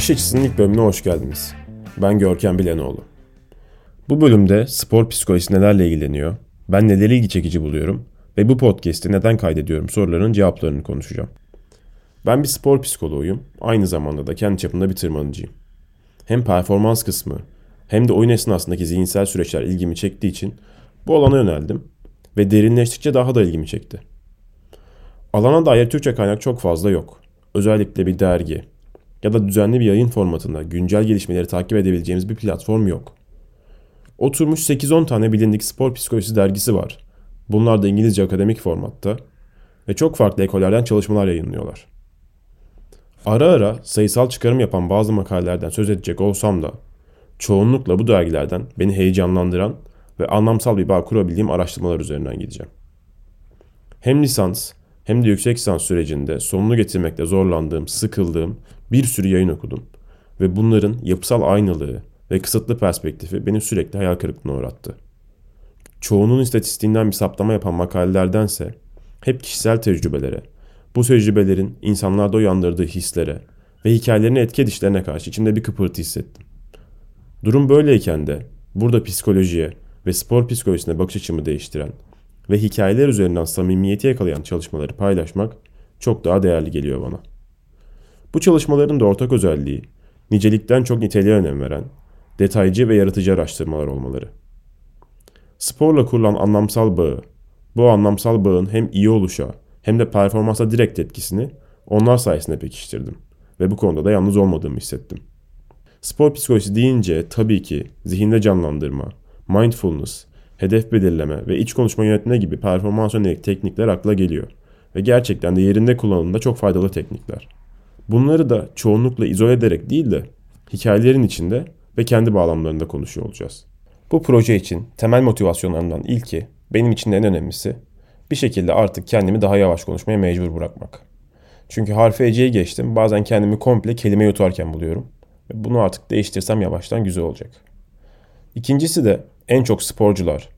Akış Açısı'nın ilk bölümüne hoş geldiniz. Ben Görkem Bilenoğlu. Bu bölümde spor psikolojisi nelerle ilgileniyor, ben neleri ilgi çekici buluyorum ve bu podcast'i neden kaydediyorum sorularının cevaplarını konuşacağım. Ben bir spor psikoloğuyum, aynı zamanda da kendi çapında bir tırmanıcıyım. Hem performans kısmı hem de oyun esnasındaki zihinsel süreçler ilgimi çektiği için bu alana yöneldim ve derinleştikçe daha da ilgimi çekti. Alana dair Türkçe kaynak çok fazla yok. Özellikle bir dergi ya da düzenli bir yayın formatında güncel gelişmeleri takip edebileceğimiz bir platform yok. Oturmuş 8-10 tane bilindik spor psikolojisi dergisi var. Bunlar da İngilizce akademik formatta ve çok farklı ekollerden çalışmalar yayınlıyorlar. Ara ara sayısal çıkarım yapan bazı makalelerden söz edecek olsam da çoğunlukla bu dergilerden beni heyecanlandıran ve anlamsal bir bağ kurabildiğim araştırmalar üzerinden gideceğim. Hem lisans hem de yüksek lisans sürecinde sonunu getirmekte zorlandığım, sıkıldığım bir sürü yayın okudum. Ve bunların yapısal aynılığı ve kısıtlı perspektifi beni sürekli hayal kırıklığına uğrattı. Çoğunun istatistiğinden bir saptama yapan makalelerdense hep kişisel tecrübelere, bu tecrübelerin insanlarda uyandırdığı hislere ve hikayelerin etki edişlerine karşı içimde bir kıpırtı hissettim. Durum böyleyken de burada psikolojiye ve spor psikolojisine bakış açımı değiştiren ve hikayeler üzerinden samimiyeti yakalayan çalışmaları paylaşmak çok daha değerli geliyor bana. Bu çalışmaların da ortak özelliği nicelikten çok niteliğe önem veren, detaycı ve yaratıcı araştırmalar olmaları. Sporla kurulan anlamsal bağı, bu anlamsal bağın hem iyi oluşa hem de performansa direkt etkisini onlar sayesinde pekiştirdim ve bu konuda da yalnız olmadığımı hissettim. Spor psikolojisi deyince tabii ki zihinde canlandırma, mindfulness, hedef belirleme ve iç konuşma yönetme gibi performans yönelik teknikler akla geliyor ve gerçekten de yerinde kullanımında çok faydalı teknikler. Bunları da çoğunlukla izole ederek değil de hikayelerin içinde ve kendi bağlamlarında konuşuyor olacağız. Bu proje için temel motivasyonlarımdan ilki, benim için de en önemlisi, bir şekilde artık kendimi daha yavaş konuşmaya mecbur bırakmak. Çünkü harfi Ece'ye geçtim, bazen kendimi komple kelime yutarken buluyorum. Ve bunu artık değiştirsem yavaştan güzel olacak. İkincisi de en çok sporcular,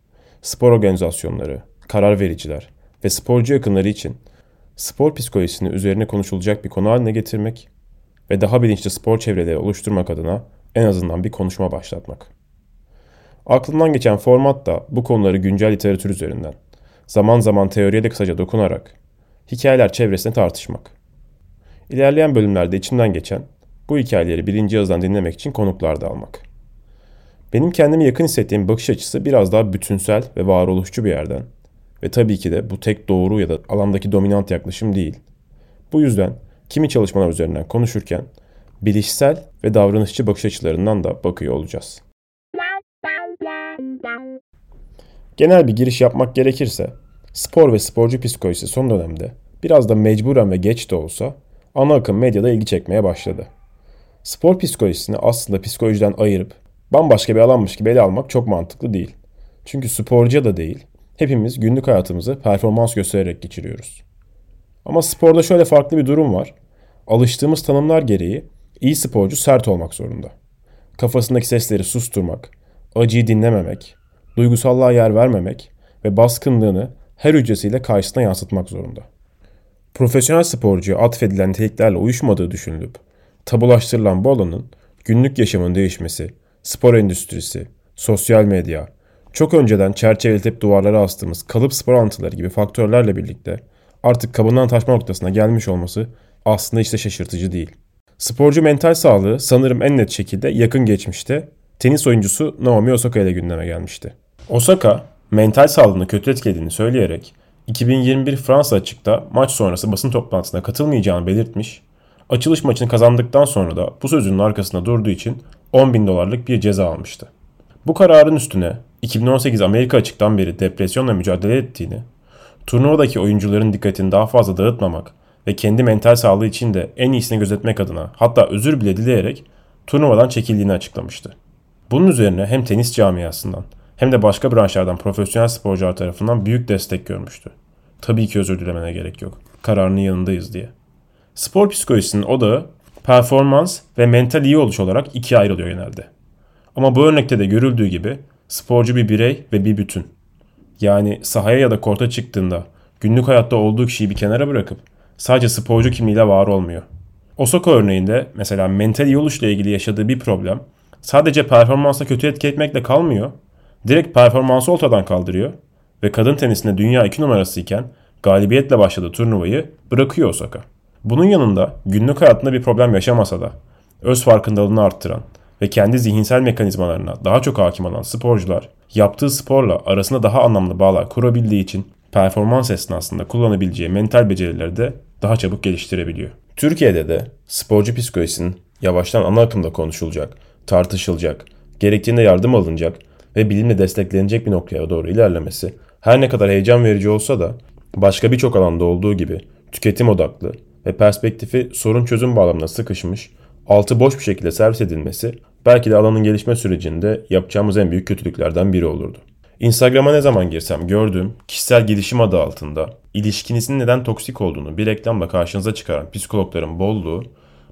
spor organizasyonları, karar vericiler ve sporcu yakınları için spor psikolojisini üzerine konuşulacak bir konu haline getirmek ve daha bilinçli spor çevreleri oluşturmak adına en azından bir konuşma başlatmak. Aklımdan geçen format da bu konuları güncel literatür üzerinden, zaman zaman teoriye de kısaca dokunarak, hikayeler çevresinde tartışmak. İlerleyen bölümlerde içimden geçen bu hikayeleri birinci yazıdan dinlemek için konuklar da almak. Benim kendimi yakın hissettiğim bakış açısı biraz daha bütünsel ve varoluşçu bir yerden ve tabii ki de bu tek doğru ya da alandaki dominant yaklaşım değil. Bu yüzden kimi çalışmalar üzerinden konuşurken bilişsel ve davranışçı bakış açılarından da bakıyor olacağız. Genel bir giriş yapmak gerekirse, spor ve sporcu psikolojisi son dönemde biraz da mecburen ve geç de olsa ana akım medyada ilgi çekmeye başladı. Spor psikolojisini aslında psikolojiden ayırıp bambaşka bir alanmış gibi ele almak çok mantıklı değil. Çünkü sporcu da değil, hepimiz günlük hayatımızı performans göstererek geçiriyoruz. Ama sporda şöyle farklı bir durum var. Alıştığımız tanımlar gereği iyi sporcu sert olmak zorunda. Kafasındaki sesleri susturmak, acıyı dinlememek, duygusallığa yer vermemek ve baskınlığını her hücresiyle karşısına yansıtmak zorunda. Profesyonel sporcuya atfedilen niteliklerle uyuşmadığı düşünülüp tabulaştırılan bu alanın günlük yaşamın değişmesi, spor endüstrisi, sosyal medya, çok önceden çerçeveletip duvarlara astığımız kalıp spor antıları gibi faktörlerle birlikte artık kabından taşma noktasına gelmiş olması aslında işte şaşırtıcı değil. Sporcu mental sağlığı sanırım en net şekilde yakın geçmişte tenis oyuncusu Naomi Osaka ile gündeme gelmişti. Osaka mental sağlığını kötü etkilediğini söyleyerek 2021 Fransa açıkta maç sonrası basın toplantısına katılmayacağını belirtmiş, açılış maçını kazandıktan sonra da bu sözünün arkasında durduğu için 10 bin dolarlık bir ceza almıştı. Bu kararın üstüne 2018 Amerika açıktan beri depresyonla mücadele ettiğini, turnuvadaki oyuncuların dikkatini daha fazla dağıtmamak ve kendi mental sağlığı için de en iyisini gözetmek adına hatta özür bile dileyerek turnuvadan çekildiğini açıklamıştı. Bunun üzerine hem tenis camiasından hem de başka branşlardan profesyonel sporcular tarafından büyük destek görmüştü. Tabii ki özür dilemene gerek yok. Kararının yanındayız diye. Spor psikolojisinin odağı performans ve mental iyi oluş olarak ikiye ayrılıyor genelde. Ama bu örnekte de görüldüğü gibi sporcu bir birey ve bir bütün. Yani sahaya ya da korta çıktığında günlük hayatta olduğu kişiyi bir kenara bırakıp sadece sporcu kimliğiyle var olmuyor. Osaka örneğinde mesela mental iyi oluşla ilgili yaşadığı bir problem sadece performansa kötü etki etmekle kalmıyor. Direkt performansı ortadan kaldırıyor ve kadın tenisinde dünya 2 numarası iken galibiyetle başladığı turnuvayı bırakıyor Osaka. Bunun yanında günlük hayatında bir problem yaşamasa da öz farkındalığını arttıran ve kendi zihinsel mekanizmalarına daha çok hakim olan sporcular yaptığı sporla arasında daha anlamlı bağlar kurabildiği için performans esnasında kullanabileceği mental becerileri de daha çabuk geliştirebiliyor. Türkiye'de de sporcu psikolojisinin yavaştan ana akımda konuşulacak, tartışılacak, gerektiğinde yardım alınacak ve bilimle desteklenecek bir noktaya doğru ilerlemesi her ne kadar heyecan verici olsa da başka birçok alanda olduğu gibi tüketim odaklı ve perspektifi sorun çözüm bağlamına sıkışmış, altı boş bir şekilde servis edilmesi belki de alanın gelişme sürecinde yapacağımız en büyük kötülüklerden biri olurdu. Instagram'a ne zaman girsem gördüğüm kişisel gelişim adı altında ilişkinizin neden toksik olduğunu bir reklamla karşınıza çıkaran psikologların bolluğu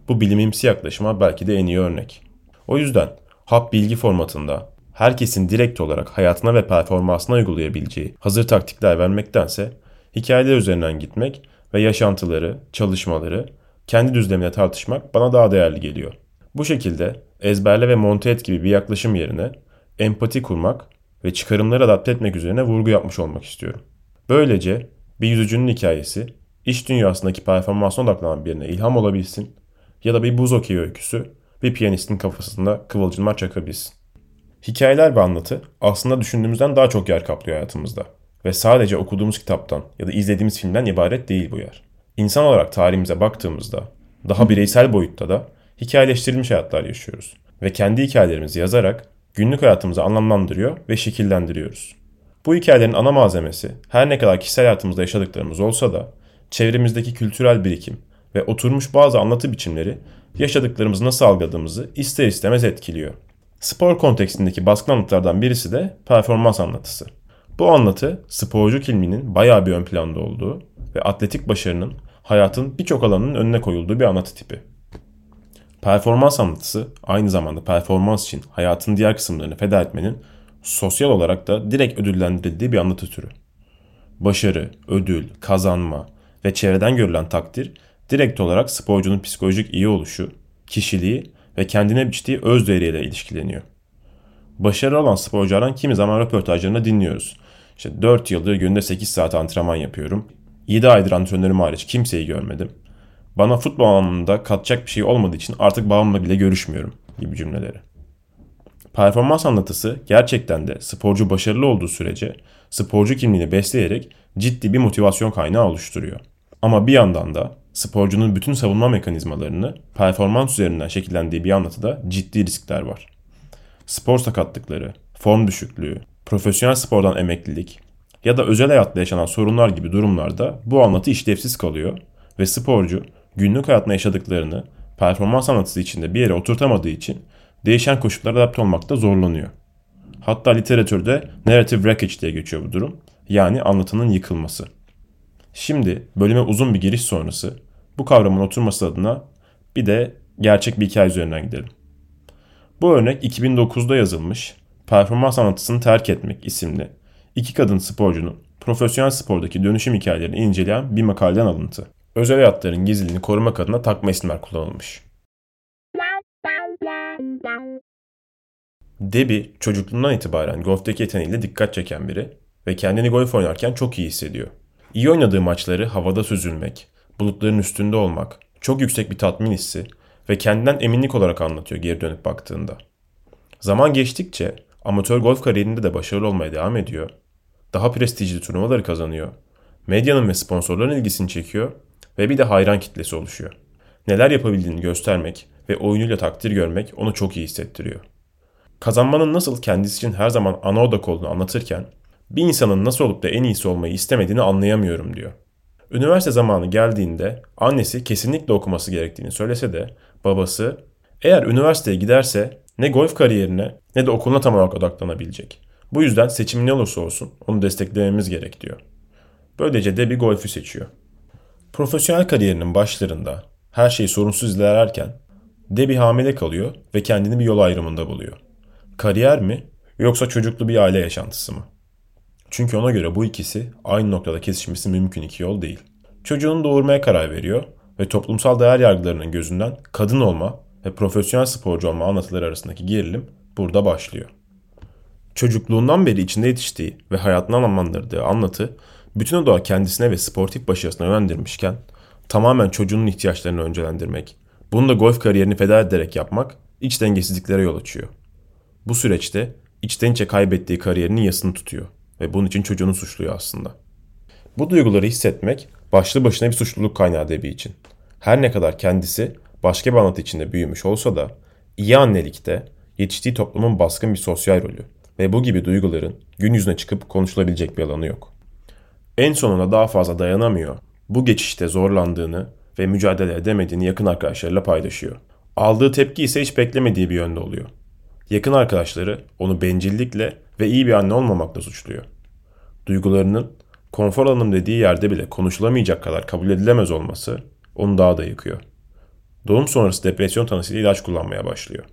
bu bilimimsi yaklaşıma belki de en iyi örnek. O yüzden hap bilgi formatında herkesin direkt olarak hayatına ve performansına uygulayabileceği hazır taktikler vermektense hikayeler üzerinden gitmek ve yaşantıları, çalışmaları kendi düzlemine tartışmak bana daha değerli geliyor. Bu şekilde ezberle ve monte et gibi bir yaklaşım yerine empati kurmak ve çıkarımları adapte etmek üzerine vurgu yapmış olmak istiyorum. Böylece bir yüzücünün hikayesi iş dünyasındaki performansına odaklanan birine ilham olabilsin ya da bir buz okey öyküsü bir piyanistin kafasında kıvılcımlar çakabilsin. Hikayeler ve anlatı aslında düşündüğümüzden daha çok yer kaplıyor hayatımızda. Ve sadece okuduğumuz kitaptan ya da izlediğimiz filmden ibaret değil bu yer. İnsan olarak tarihimize baktığımızda daha bireysel boyutta da hikayeleştirilmiş hayatlar yaşıyoruz. Ve kendi hikayelerimizi yazarak günlük hayatımızı anlamlandırıyor ve şekillendiriyoruz. Bu hikayelerin ana malzemesi her ne kadar kişisel hayatımızda yaşadıklarımız olsa da çevremizdeki kültürel birikim ve oturmuş bazı anlatı biçimleri yaşadıklarımızı nasıl algıladığımızı ister istemez etkiliyor. Spor kontekstindeki baskın anlatılardan birisi de performans anlatısı. Bu anlatı sporcu kimliğinin bayağı bir ön planda olduğu ve atletik başarının hayatın birçok alanının önüne koyulduğu bir anlatı tipi. Performans anlatısı aynı zamanda performans için hayatın diğer kısımlarını feda etmenin sosyal olarak da direkt ödüllendirildiği bir anlatı türü. Başarı, ödül, kazanma ve çevreden görülen takdir direkt olarak sporcunun psikolojik iyi oluşu, kişiliği ve kendine biçtiği öz değeriyle ilişkileniyor. Başarılı olan sporculardan kimi zaman röportajlarını dinliyoruz. İşte 4 yıldır günde 8 saat antrenman yapıyorum. 7 aydır antrenörüm hariç kimseyi görmedim. Bana futbol anlamında katacak bir şey olmadığı için artık babamla bile görüşmüyorum gibi cümleleri. Performans anlatısı gerçekten de sporcu başarılı olduğu sürece sporcu kimliğini besleyerek ciddi bir motivasyon kaynağı oluşturuyor. Ama bir yandan da sporcunun bütün savunma mekanizmalarını performans üzerinden şekillendiği bir anlatıda ciddi riskler var. Spor sakatlıkları, form düşüklüğü, profesyonel spordan emeklilik ya da özel hayatta yaşanan sorunlar gibi durumlarda bu anlatı işlevsiz kalıyor ve sporcu günlük hayatında yaşadıklarını performans anlatısı içinde bir yere oturtamadığı için değişen koşullara adapte olmakta zorlanıyor. Hatta literatürde narrative wreckage diye geçiyor bu durum. Yani anlatının yıkılması. Şimdi bölüme uzun bir giriş sonrası bu kavramın oturması adına bir de gerçek bir hikaye üzerinden gidelim. Bu örnek 2009'da yazılmış Performans Anlatısını Terk Etmek isimli iki kadın sporcunun profesyonel spordaki dönüşüm hikayelerini inceleyen bir makaleden alıntı. Özel hayatların gizliliğini korumak adına takma isimler kullanılmış. Debbie çocukluğundan itibaren golfteki yeteneğiyle dikkat çeken biri ve kendini golf oynarken çok iyi hissediyor. İyi oynadığı maçları havada süzülmek, bulutların üstünde olmak, çok yüksek bir tatmin hissi ve kendinden eminlik olarak anlatıyor geri dönüp baktığında. Zaman geçtikçe amatör golf kariyerinde de başarılı olmaya devam ediyor. Daha prestijli turnuvaları kazanıyor. Medyanın ve sponsorların ilgisini çekiyor ve bir de hayran kitlesi oluşuyor. Neler yapabildiğini göstermek ve oyunuyla takdir görmek onu çok iyi hissettiriyor. Kazanmanın nasıl kendisi için her zaman ana odak olduğunu anlatırken bir insanın nasıl olup da en iyisi olmayı istemediğini anlayamıyorum diyor. Üniversite zamanı geldiğinde annesi kesinlikle okuması gerektiğini söylese de babası eğer üniversiteye giderse ne golf kariyerine ne de okuluna tam olarak odaklanabilecek. Bu yüzden seçim ne olursa olsun onu desteklememiz gerek diyor. Böylece de bir golfü seçiyor. Profesyonel kariyerinin başlarında her şey sorunsuz ilerlerken Debbie hamile kalıyor ve kendini bir yol ayrımında buluyor. Kariyer mi yoksa çocuklu bir aile yaşantısı mı? Çünkü ona göre bu ikisi aynı noktada kesişmesi mümkün iki yol değil. Çocuğunu doğurmaya karar veriyor ve toplumsal değer yargılarının gözünden kadın olma ve profesyonel sporcu olma anlatıları arasındaki gerilim burada başlıyor. Çocukluğundan beri içinde yetiştiği ve hayatını anlamlandırdığı anlatı bütün odağı kendisine ve sportif başarısına yönlendirmişken tamamen çocuğunun ihtiyaçlarını öncelendirmek, bunu da golf kariyerini feda ederek yapmak iç dengesizliklere yol açıyor. Bu süreçte içten içe kaybettiği kariyerinin yasını tutuyor ve bunun için çocuğunu suçluyor aslında. Bu duyguları hissetmek başlı başına bir suçluluk kaynağı Debbie için. Her ne kadar kendisi başka bir anlatı içinde büyümüş olsa da iyi annelikte yetiştiği toplumun baskın bir sosyal rolü ve bu gibi duyguların gün yüzüne çıkıp konuşulabilecek bir alanı yok. En sonunda daha fazla dayanamıyor. Bu geçişte zorlandığını ve mücadele edemediğini yakın arkadaşlarıyla paylaşıyor. Aldığı tepki ise hiç beklemediği bir yönde oluyor. Yakın arkadaşları onu bencillikle ve iyi bir anne olmamakla suçluyor. Duygularının konfor alanım dediği yerde bile konuşulamayacak kadar kabul edilemez olması onu daha da yıkıyor. Doğum sonrası depresyon tanısıyla ilaç kullanmaya başlıyor.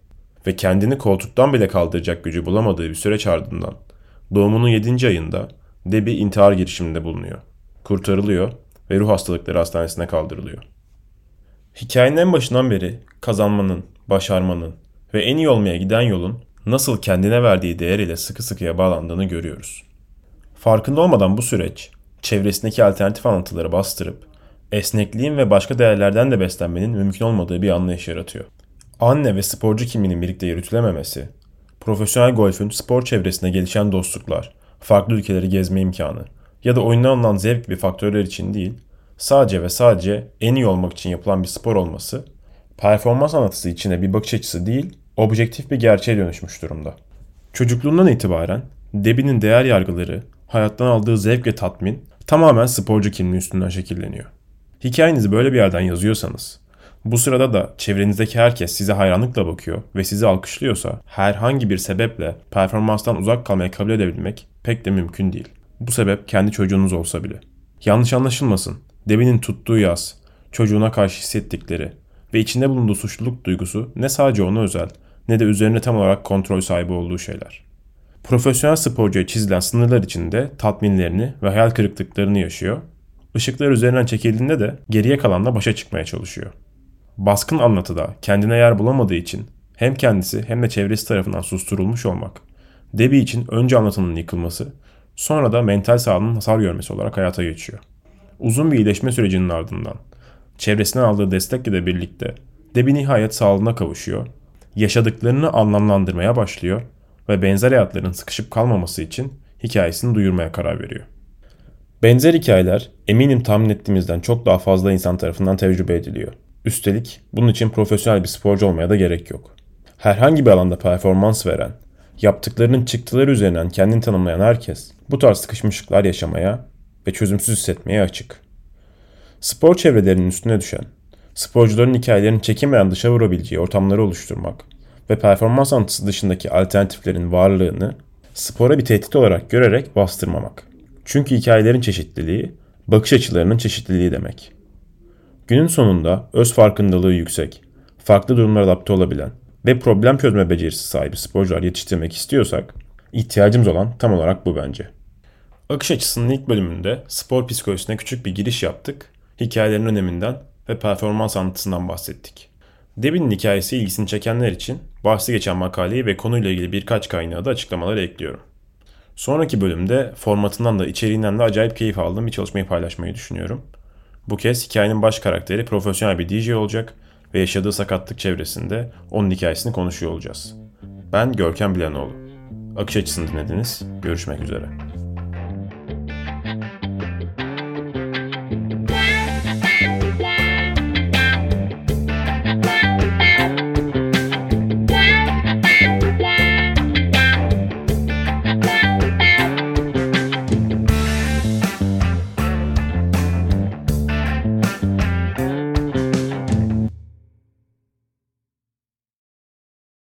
Ve kendini koltuktan bile kaldıracak gücü bulamadığı bir süreç ardından doğumunun 7. ayında Debbie intihar girişiminde bulunuyor. Kurtarılıyor ve ruh hastalıkları hastanesine kaldırılıyor. Hikayenin en başından beri kazanmanın, başarmanın ve en iyi olmaya giden yolun nasıl kendine verdiği değer ile sıkı sıkıya bağlandığını görüyoruz. Farkında olmadan bu süreç, çevresindeki alternatif anlatıları bastırıp, esnekliğin ve başka değerlerden de beslenmenin mümkün olmadığı bir anlayış yaratıyor. Anne ve sporcu kimliğinin birlikte yürütülememesi, profesyonel golfün spor çevresinde gelişen dostluklar, farklı ülkeleri gezme imkanı ya da oyundan alınan zevk gibi faktörler için değil, sadece ve sadece en iyi olmak için yapılan bir spor olması, performans anlatısı içine bir bakış açısı değil, objektif bir gerçeğe dönüşmüş durumda. Çocukluğundan itibaren Debbie'nin değer yargıları, hayattan aldığı zevk ve tatmin tamamen sporcu kimliği üstünden şekilleniyor. Hikayenizi böyle bir yerden yazıyorsanız, bu sırada da çevrenizdeki herkes size hayranlıkla bakıyor ve sizi alkışlıyorsa herhangi bir sebeple performanstan uzak kalmayı kabul edebilmek pek de mümkün değil. Bu sebep kendi çocuğunuz olsa bile. Yanlış anlaşılmasın. Debbie'nin tuttuğu yaz, çocuğuna karşı hissettikleri ve içinde bulunduğu suçluluk duygusu ne sadece ona özel ne de üzerine tam olarak kontrol sahibi olduğu şeyler. Profesyonel sporcuya çizilen sınırlar içinde tatminlerini ve hayal kırıklıklarını yaşıyor. Işıklar üzerinden çekildiğinde de geriye kalanla başa çıkmaya çalışıyor. Baskın anlatıda kendine yer bulamadığı için hem kendisi hem de çevresi tarafından susturulmuş olmak, Debbie için önce anlatının yıkılması, sonra da mental sağlığının hasar görmesi olarak hayata geçiyor. Uzun bir iyileşme sürecinin ardından çevresinden aldığı destekle de birlikte Debbie nihayet sağlığına kavuşuyor, yaşadıklarını anlamlandırmaya başlıyor ve benzer hayatların sıkışıp kalmaması için hikayesini duyurmaya karar veriyor. Benzer hikayeler eminim tahmin ettiğimizden çok daha fazla insan tarafından tecrübe ediliyor. Üstelik bunun için profesyonel bir sporcu olmaya da gerek yok. Herhangi bir alanda performans veren, yaptıklarının çıktıları üzerinden kendini tanımlayan herkes bu tarz sıkışmışlıklar yaşamaya ve çözümsüz hissetmeye açık. Spor çevrelerinin üstüne düşen, sporcuların hikayelerini çekinmeden dışa vurabileceği ortamları oluşturmak ve performans anlatısı dışındaki alternatiflerin varlığını spora bir tehdit olarak görerek bastırmamak. Çünkü hikayelerin çeşitliliği, bakış açılarının çeşitliliği demek. Günün sonunda öz farkındalığı yüksek, farklı durumlara adapte olabilen ve problem çözme becerisi sahibi sporcular yetiştirmek istiyorsak ihtiyacımız olan tam olarak bu bence. Akış açısının ilk bölümünde spor psikolojisine küçük bir giriş yaptık. Hikayelerin öneminden ve performans anlatısından bahsettik. Debbie'nin hikayesi ilgisini çekenler için bahsi geçen makaleyi ve konuyla ilgili birkaç kaynağı da açıklamalara ekliyorum. Sonraki bölümde formatından da içeriğinden de acayip keyif aldığım bir çalışmayı paylaşmayı düşünüyorum. Bu kez hikayenin baş karakteri profesyonel bir DJ olacak ve yaşadığı sakatlık çevresinde onun hikayesini konuşuyor olacağız. Ben Görkem Bilenoğlu. Akış açısını dinlediniz. Görüşmek üzere.